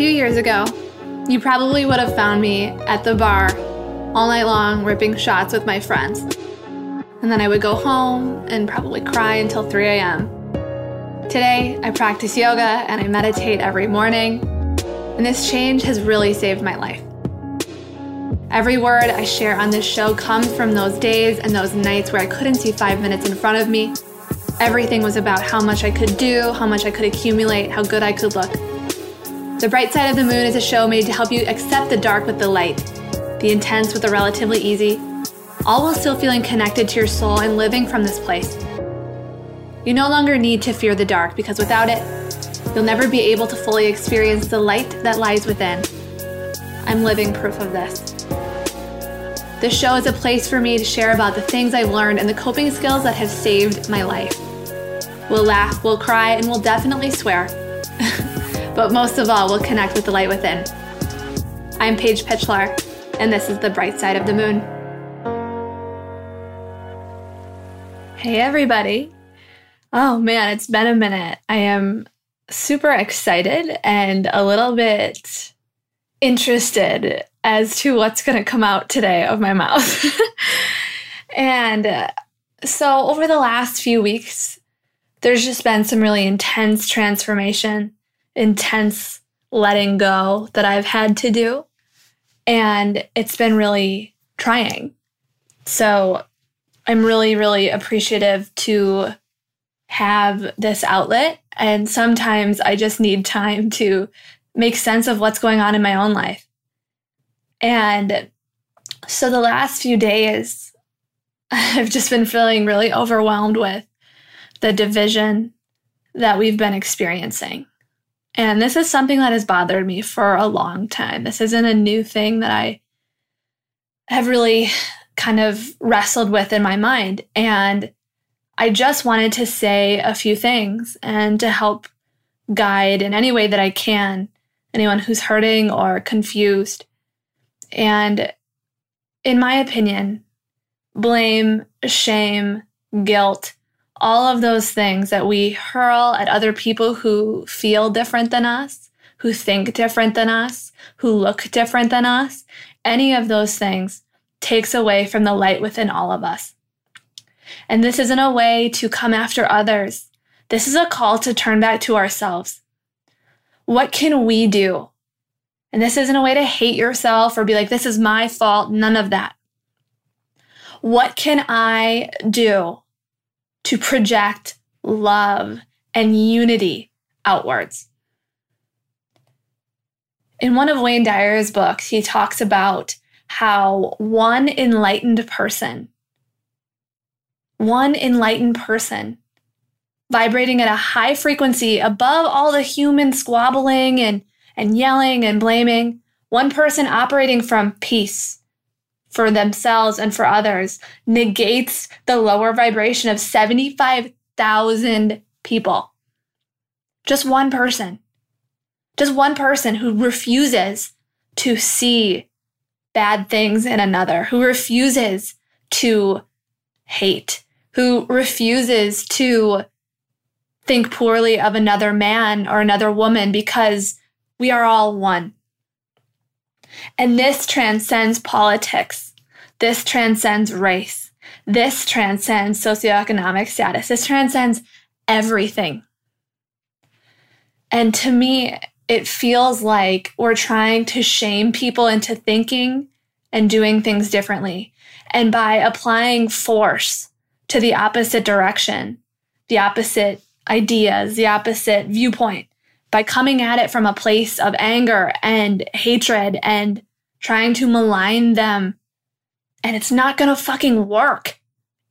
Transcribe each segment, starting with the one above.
few years ago, you probably would have found me at the bar all night long ripping shots with my friends. And then I would go home and probably cry until 3 a.m. Today, I practice yoga and I meditate every morning, and this change has really saved my life. Every word I share on this show comes from those days and those nights where I couldn't see five minutes in front of me. Everything was about how much I could do, how much I could accumulate, how good I could look. The Bright Side of the Moon is a show made to help you accept the dark with the light, the intense with the relatively easy, all while still feeling connected to your soul and living from this place. You no longer need to fear the dark because without it, you'll never be able to fully experience the light that lies within. I'm living proof of this. This show is a place for me to share about the things I've learned and the coping skills that have saved my life. We'll laugh, we'll cry, and we'll definitely swear. But most of all, we'll connect with the light within. I'm Paige Pitchlar, and this is the bright side of the moon. Hey, everybody. Oh man, it's been a minute. I am super excited and a little bit interested as to what's going to come out today of my mouth. and uh, so, over the last few weeks, there's just been some really intense transformation intense letting go that I've had to do. And it's been really trying. So I'm really, really appreciative to have this outlet. And sometimes I just need time to make sense of what's going on in my own life. And so the last few days, I've just been feeling really overwhelmed with the division that we've been experiencing. And this is something that has bothered me for a long time. This isn't a new thing that I have really kind of wrestled with in my mind. And I just wanted to say a few things and to help guide in any way that I can anyone who's hurting or confused. And in my opinion, blame, shame, guilt, all of those things that we hurl at other people who feel different than us, who think different than us, who look different than us, any of those things takes away from the light within all of us. And this isn't a way to come after others. This is a call to turn back to ourselves. What can we do? And this isn't a way to hate yourself or be like, this is my fault. None of that. What can I do to project love and unity outwards. In one of Wayne Dyer's books, he talks about how one enlightened person, one enlightened person, vibrating at a high frequency above all the human squabbling and, and yelling and blaming, one person operating from peace, for themselves and for others negates the lower vibration of 75,000 people. Just one person. Just one person who refuses to see bad things in another, who refuses to hate, who refuses to think poorly of another man or another woman because we are all one. And this transcends politics. This transcends race. This transcends socioeconomic status. This transcends everything. And to me, it feels like we're trying to shame people into thinking and doing things differently. And by applying force to the opposite direction, the opposite ideas, the opposite viewpoint, by coming at it from a place of anger and hatred and trying to malign them. And it's not gonna fucking work.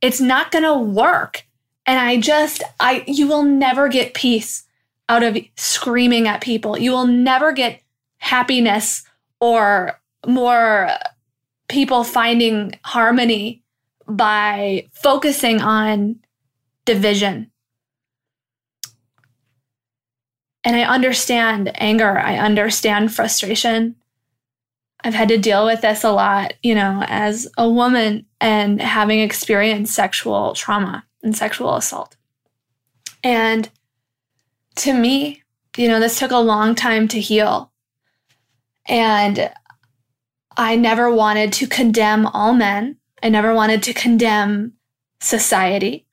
It's not gonna work. And I just, I, you will never get peace out of screaming at people. You will never get happiness or more people finding harmony by focusing on division. And I understand anger, I understand frustration. I've had to deal with this a lot, you know, as a woman and having experienced sexual trauma and sexual assault. And to me, you know, this took a long time to heal. And I never wanted to condemn all men. I never wanted to condemn society.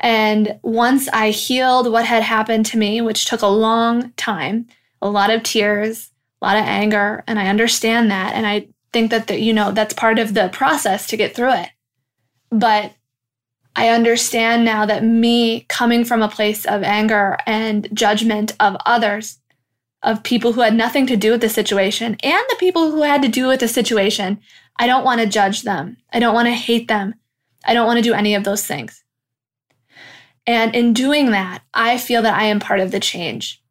And once I healed what had happened to me, which took a long time, a lot of tears, a lot of anger, and I understand that. And I think that, the, you know, that's part of the process to get through it. But I understand now that me coming from a place of anger and judgment of others, of people who had nothing to do with the situation, and the people who had to do with the situation, I don't want to judge them. I don't want to hate them. I don't want to do any of those things. And in doing that, I feel that I am part of the change.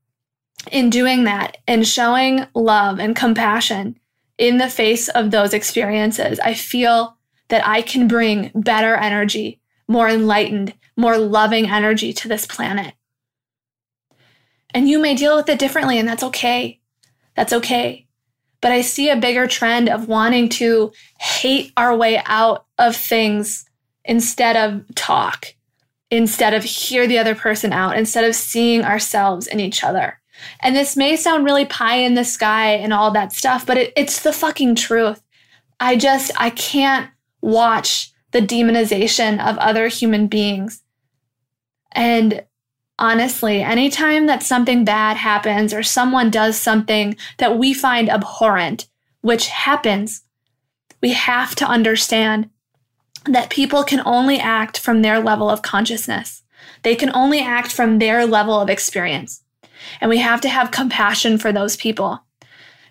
In doing that and showing love and compassion in the face of those experiences, I feel that I can bring better energy, more enlightened, more loving energy to this planet. And you may deal with it differently, and that's okay. That's okay. But I see a bigger trend of wanting to hate our way out of things instead of talk instead of hear the other person out, instead of seeing ourselves in each other. And this may sound really pie in the sky and all that stuff, but it, it's the fucking truth. I just, I can't watch the demonization of other human beings. And honestly, anytime that something bad happens or someone does something that we find abhorrent, which happens, we have to understand that people can only act from their level of consciousness. They can only act from their level of experience. And we have to have compassion for those people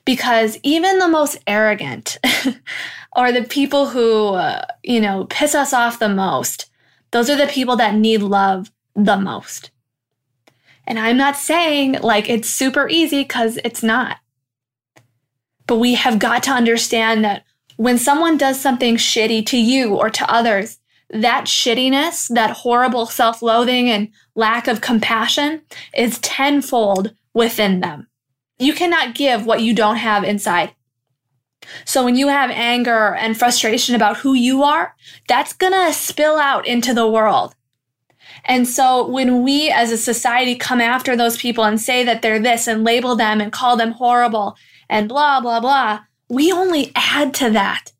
because even the most arrogant or the people who, uh, you know, piss us off the most, those are the people that need love the most. And I'm not saying like it's super easy because it's not. But we have got to understand that when someone does something shitty to you or to others, that shittiness, that horrible self loathing and lack of compassion is tenfold within them. You cannot give what you don't have inside. So when you have anger and frustration about who you are, that's gonna spill out into the world. And so when we as a society come after those people and say that they're this and label them and call them horrible and blah, blah, blah, we only add to that.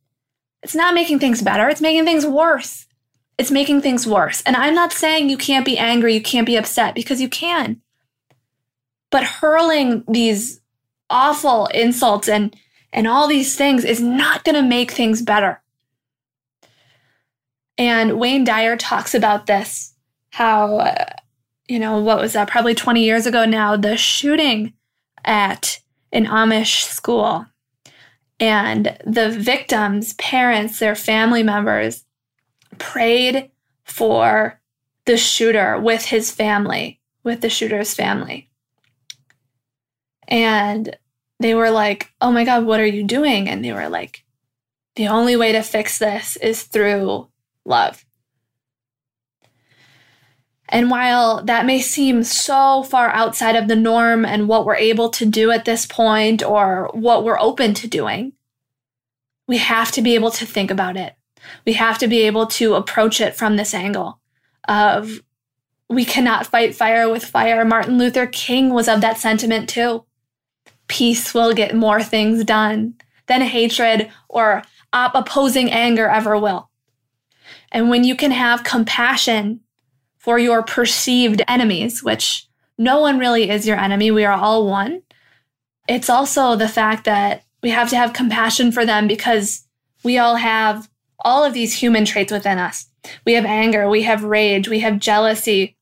It's not making things better, it's making things worse. It's making things worse. And I'm not saying you can't be angry, you can't be upset, because you can. But hurling these awful insults and, and all these things is not going to make things better. And Wayne Dyer talks about this how, uh, you know, what was that? Probably 20 years ago now, the shooting at an Amish school and the victims' parents, their family members, prayed for the shooter with his family, with the shooter's family. And they were like, Oh my God, what are you doing? And they were like, The only way to fix this is through love. And while that may seem so far outside of the norm and what we're able to do at this point or what we're open to doing, we have to be able to think about it. We have to be able to approach it from this angle of we cannot fight fire with fire. Martin Luther King was of that sentiment too. Peace will get more things done than hatred or opposing anger ever will. And when you can have compassion for your perceived enemies, which no one really is your enemy, we are all one. It's also the fact that we have to have compassion for them because we all have all of these human traits within us. We have anger, we have rage, we have jealousy.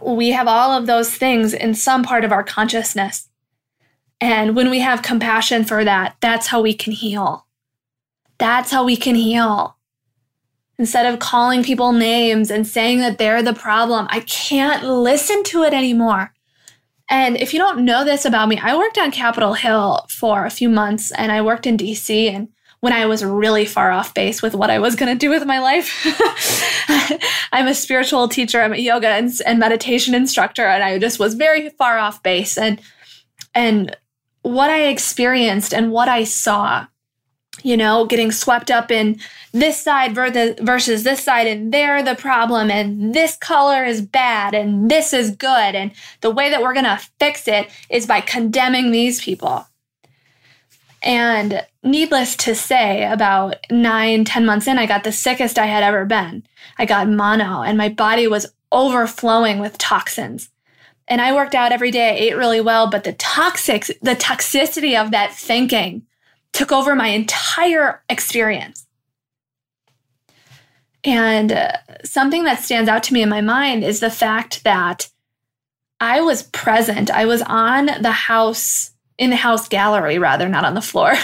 We have all of those things in some part of our consciousness. And when we have compassion for that, that's how we can heal. That's how we can heal instead of calling people names and saying that they're the problem. I can't listen to it anymore. And if you don't know this about me, I worked on Capitol Hill for a few months and I worked in DC and when I was really far off base with what I was going to do with my life. I'm a spiritual teacher, I'm a yoga and, and meditation instructor and I just was very far off base and and what I experienced and what I saw you know, getting swept up in this side versus this side, and they're the problem, and this color is bad, and this is good. And the way that we're going to fix it is by condemning these people. And needless to say, about nine, ten months in, I got the sickest I had ever been. I got mono, and my body was overflowing with toxins. And I worked out every day, I ate really well, but the toxics, the toxicity of that thinking took over my entire experience. And uh, something that stands out to me in my mind is the fact that I was present. I was on the house in the house gallery, rather, not on the floor.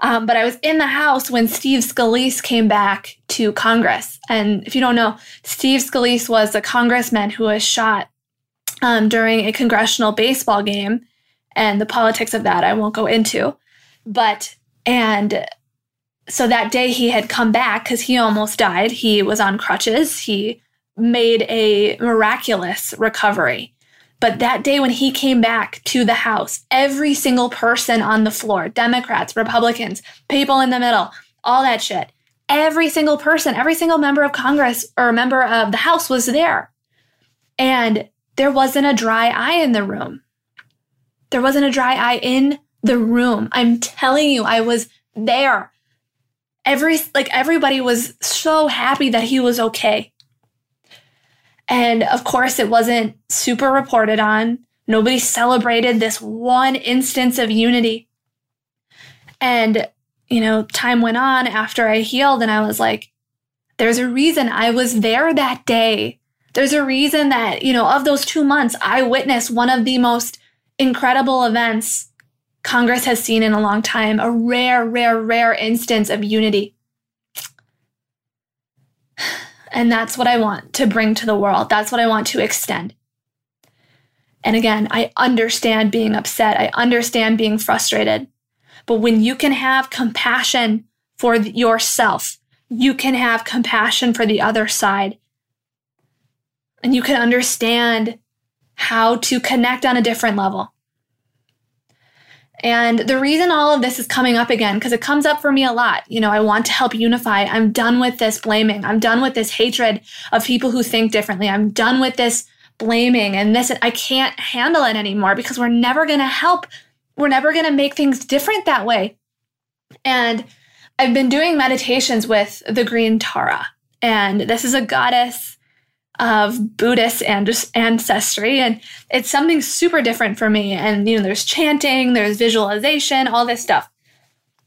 Um, but I was in the house when Steve Scalise came back to Congress. And if you don't know, Steve Scalise was a congressman who was shot um, during a congressional baseball game. And the politics of that I won't go into. But, and so that day he had come back because he almost died. He was on crutches. He made a miraculous recovery. But that day when he came back to the House, every single person on the floor, Democrats, Republicans, people in the middle, all that shit, every single person, every single member of Congress or member of the House was there. And there wasn't a dry eye in the room. There wasn't a dry eye in the room. I'm telling you, I was there. Every like everybody was so happy that he was okay. And of course, it wasn't super reported on. Nobody celebrated this one instance of unity. And, you know, time went on after I healed, and I was like, there's a reason I was there that day. There's a reason that, you know, of those two months, I witnessed one of the most incredible events Congress has seen in a long time a rare, rare, rare instance of unity. And that's what I want to bring to the world. That's what I want to extend. And again, I understand being upset. I understand being frustrated. But when you can have compassion for yourself, you can have compassion for the other side. And you can understand how to connect on a different level. And the reason all of this is coming up again, because it comes up for me a lot. You know, I want to help unify. I'm done with this blaming. I'm done with this hatred of people who think differently. I'm done with this blaming and this. I can't handle it anymore because we're never going to help. We're never going to make things different that way. And I've been doing meditations with the Green Tara. And this is a goddess of Buddhist ancestry. And it's something super different for me. And, you know, there's chanting, there's visualization, all this stuff.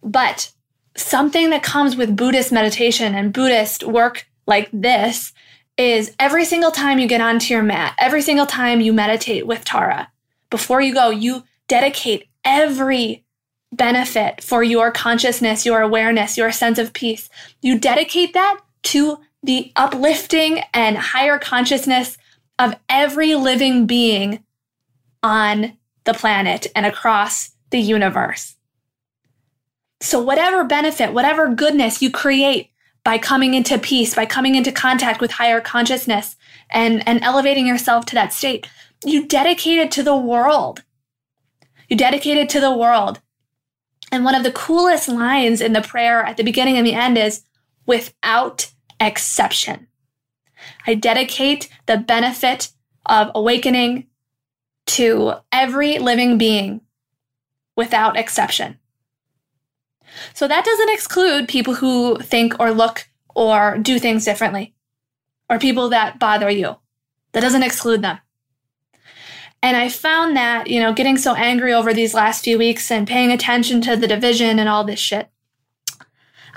But something that comes with Buddhist meditation and Buddhist work like this is every single time you get onto your mat, every single time you meditate with Tara, before you go, you dedicate every benefit for your consciousness, your awareness, your sense of peace. You dedicate that to the uplifting and higher consciousness of every living being on the planet and across the universe. So, whatever benefit, whatever goodness you create by coming into peace, by coming into contact with higher consciousness and, and elevating yourself to that state, you dedicate it to the world. You dedicate it to the world. And one of the coolest lines in the prayer at the beginning and the end is without exception. I dedicate the benefit of awakening to every living being without exception. So that doesn't exclude people who think or look or do things differently or people that bother you. That doesn't exclude them. And I found that, you know, getting so angry over these last few weeks and paying attention to the division and all this shit,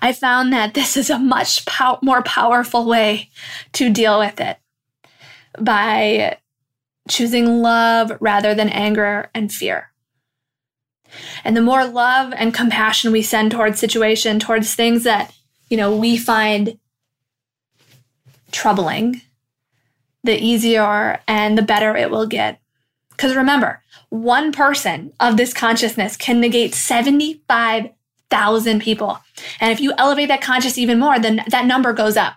I found that this is a much pow- more powerful way to deal with it by choosing love rather than anger and fear. And the more love and compassion we send towards situation, towards things that, you know, we find troubling, the easier and the better it will get. Because remember, one person of this consciousness can negate 75 thousand people. And if you elevate that conscious even more, then that number goes up.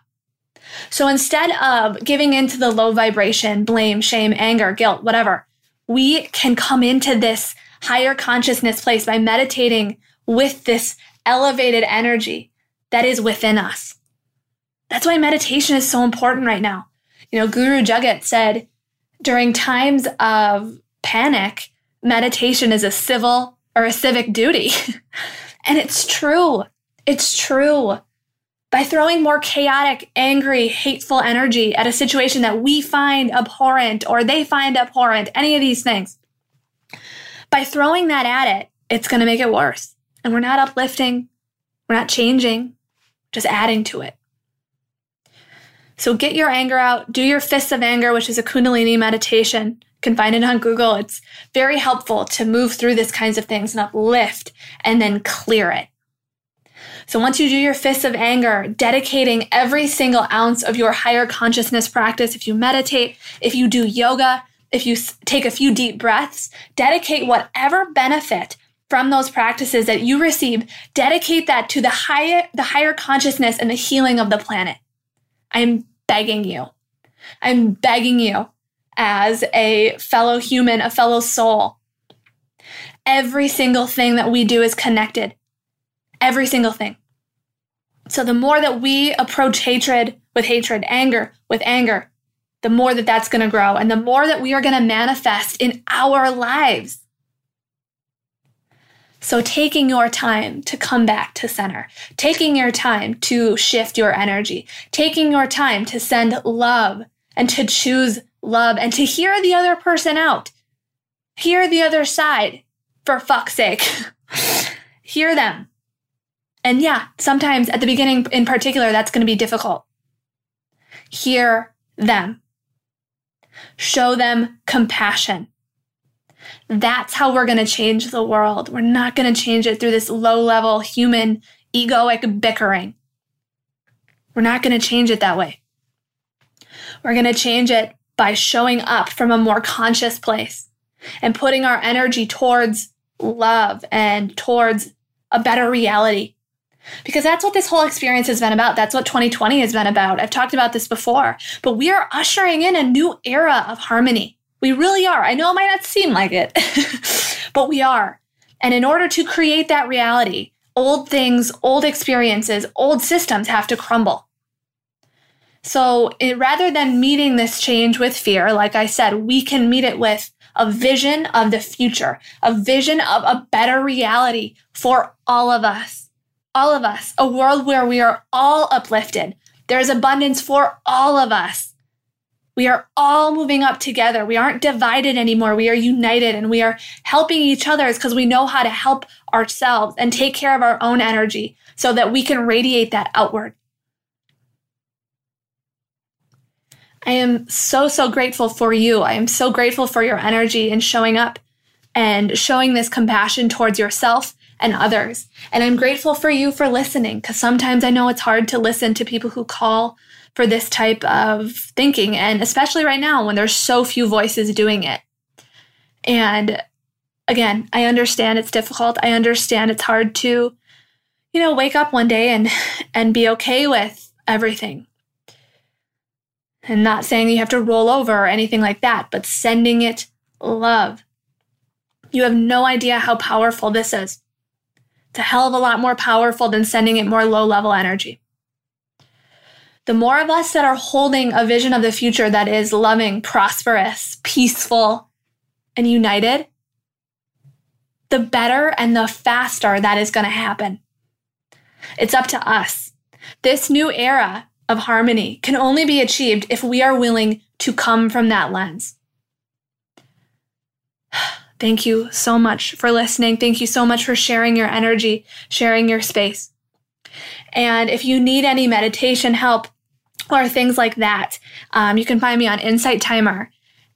So instead of giving into the low vibration, blame, shame, anger, guilt, whatever, we can come into this higher consciousness place by meditating with this elevated energy that is within us. That's why meditation is so important right now. You know, Guru Jagat said during times of panic, meditation is a civil or a civic duty. And it's true. It's true. By throwing more chaotic, angry, hateful energy at a situation that we find abhorrent or they find abhorrent, any of these things, by throwing that at it, it's going to make it worse. And we're not uplifting, we're not changing, just adding to it. So get your anger out, do your fists of anger, which is a Kundalini meditation. Can find it on Google. It's very helpful to move through these kinds of things and uplift and then clear it. So once you do your fists of anger, dedicating every single ounce of your higher consciousness practice, if you meditate, if you do yoga, if you take a few deep breaths, dedicate whatever benefit from those practices that you receive, dedicate that to the higher, the higher consciousness and the healing of the planet. I'm begging you. I'm begging you as a fellow human, a fellow soul. Every single thing that we do is connected. Every single thing. So the more that we approach hatred with hatred, anger with anger, the more that that's going to grow and the more that we are going to manifest in our lives. So, taking your time to come back to center, taking your time to shift your energy, taking your time to send love and to choose love and to hear the other person out, hear the other side, for fuck's sake. hear them. And yeah, sometimes at the beginning in particular, that's going to be difficult. Hear them. Show them compassion. That's how we're going to change the world. We're not going to change it through this low level human egoic bickering. We're not going to change it that way. We're going to change it by showing up from a more conscious place and putting our energy towards love and towards a better reality. Because that's what this whole experience has been about. That's what 2020 has been about. I've talked about this before, but we are ushering in a new era of harmony. We really are. I know it might not seem like it, but we are. And in order to create that reality, old things, old experiences, old systems have to crumble. So it, rather than meeting this change with fear, like I said, we can meet it with a vision of the future, a vision of a better reality for all of us all of us, a world where we are all uplifted. There's abundance for all of us. We are all moving up together. We aren't divided anymore. We are united and we are helping each other because we know how to help ourselves and take care of our own energy so that we can radiate that outward. I am so, so grateful for you. I am so grateful for your energy and showing up and showing this compassion towards yourself and others. And I'm grateful for you for listening because sometimes I know it's hard to listen to people who call for this type of thinking. And especially right now when there's so few voices doing it. And again, I understand it's difficult. I understand it's hard to, you know, wake up one day and, and be okay with everything. And not saying you have to roll over or anything like that, but sending it love. You have no idea how powerful this is. It's a hell of a lot more powerful than sending it more low level energy. The more of us that are holding a vision of the future that is loving, prosperous, peaceful, and united, the better and the faster that is going to happen. It's up to us. This new era of harmony can only be achieved if we are willing to come from that lens. Thank you so much for listening. Thank you so much for sharing your energy, sharing your space. And if you need any meditation help or things like that, um, you can find me on Insight Timer.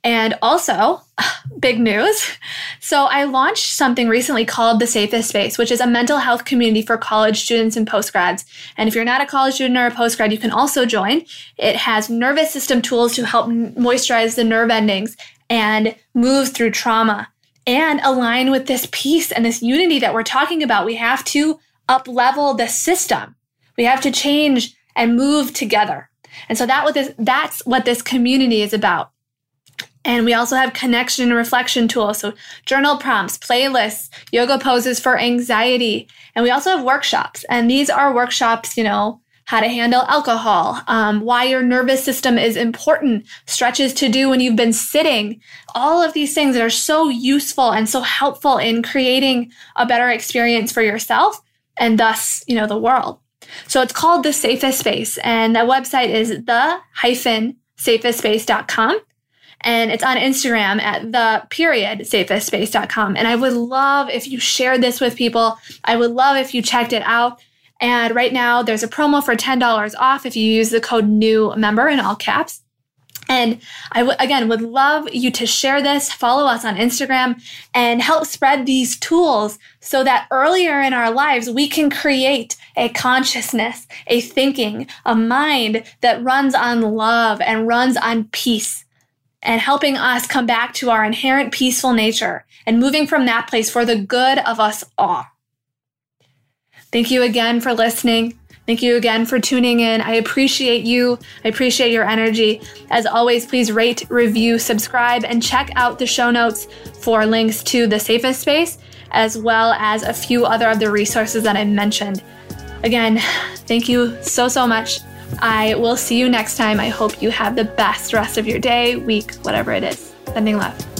And also, big news. So, I launched something recently called The Safest Space, which is a mental health community for college students and postgrads. And if you're not a college student or a postgrad, you can also join. It has nervous system tools to help moisturize the nerve endings and move through trauma and align with this peace and this unity that we're talking about. We have to up level the system. We have to change and move together. And so that what this, that's what this community is about. And we also have connection and reflection tools. So journal prompts, playlists, yoga poses for anxiety. And we also have workshops. And these are workshops, you know, how to handle alcohol, um, why your nervous system is important, stretches to do when you've been sitting, all of these things that are so useful and so helpful in creating a better experience for yourself, and thus, you know, the world. So it's called The Safest Space, and the website is the hyphen safestspace.com. And it's on Instagram at the period safestspace.com. And I would love if you shared this with people. I would love if you checked it out. And right now there's a promo for $10 off if you use the code new member in all caps. And I w- again would love you to share this, follow us on Instagram, and help spread these tools so that earlier in our lives we can create a consciousness, a thinking, a mind that runs on love and runs on peace and helping us come back to our inherent peaceful nature and moving from that place for the good of us all. Thank you again for listening. Thank you again for tuning in. I appreciate you. I appreciate your energy. As always, please rate, review, subscribe, and check out the show notes for links to the safest space, as well as a few other of the resources that I mentioned. Again, thank you so, so much. I will see you next time. I hope you have the best rest of your day, week, whatever it is. Sending love.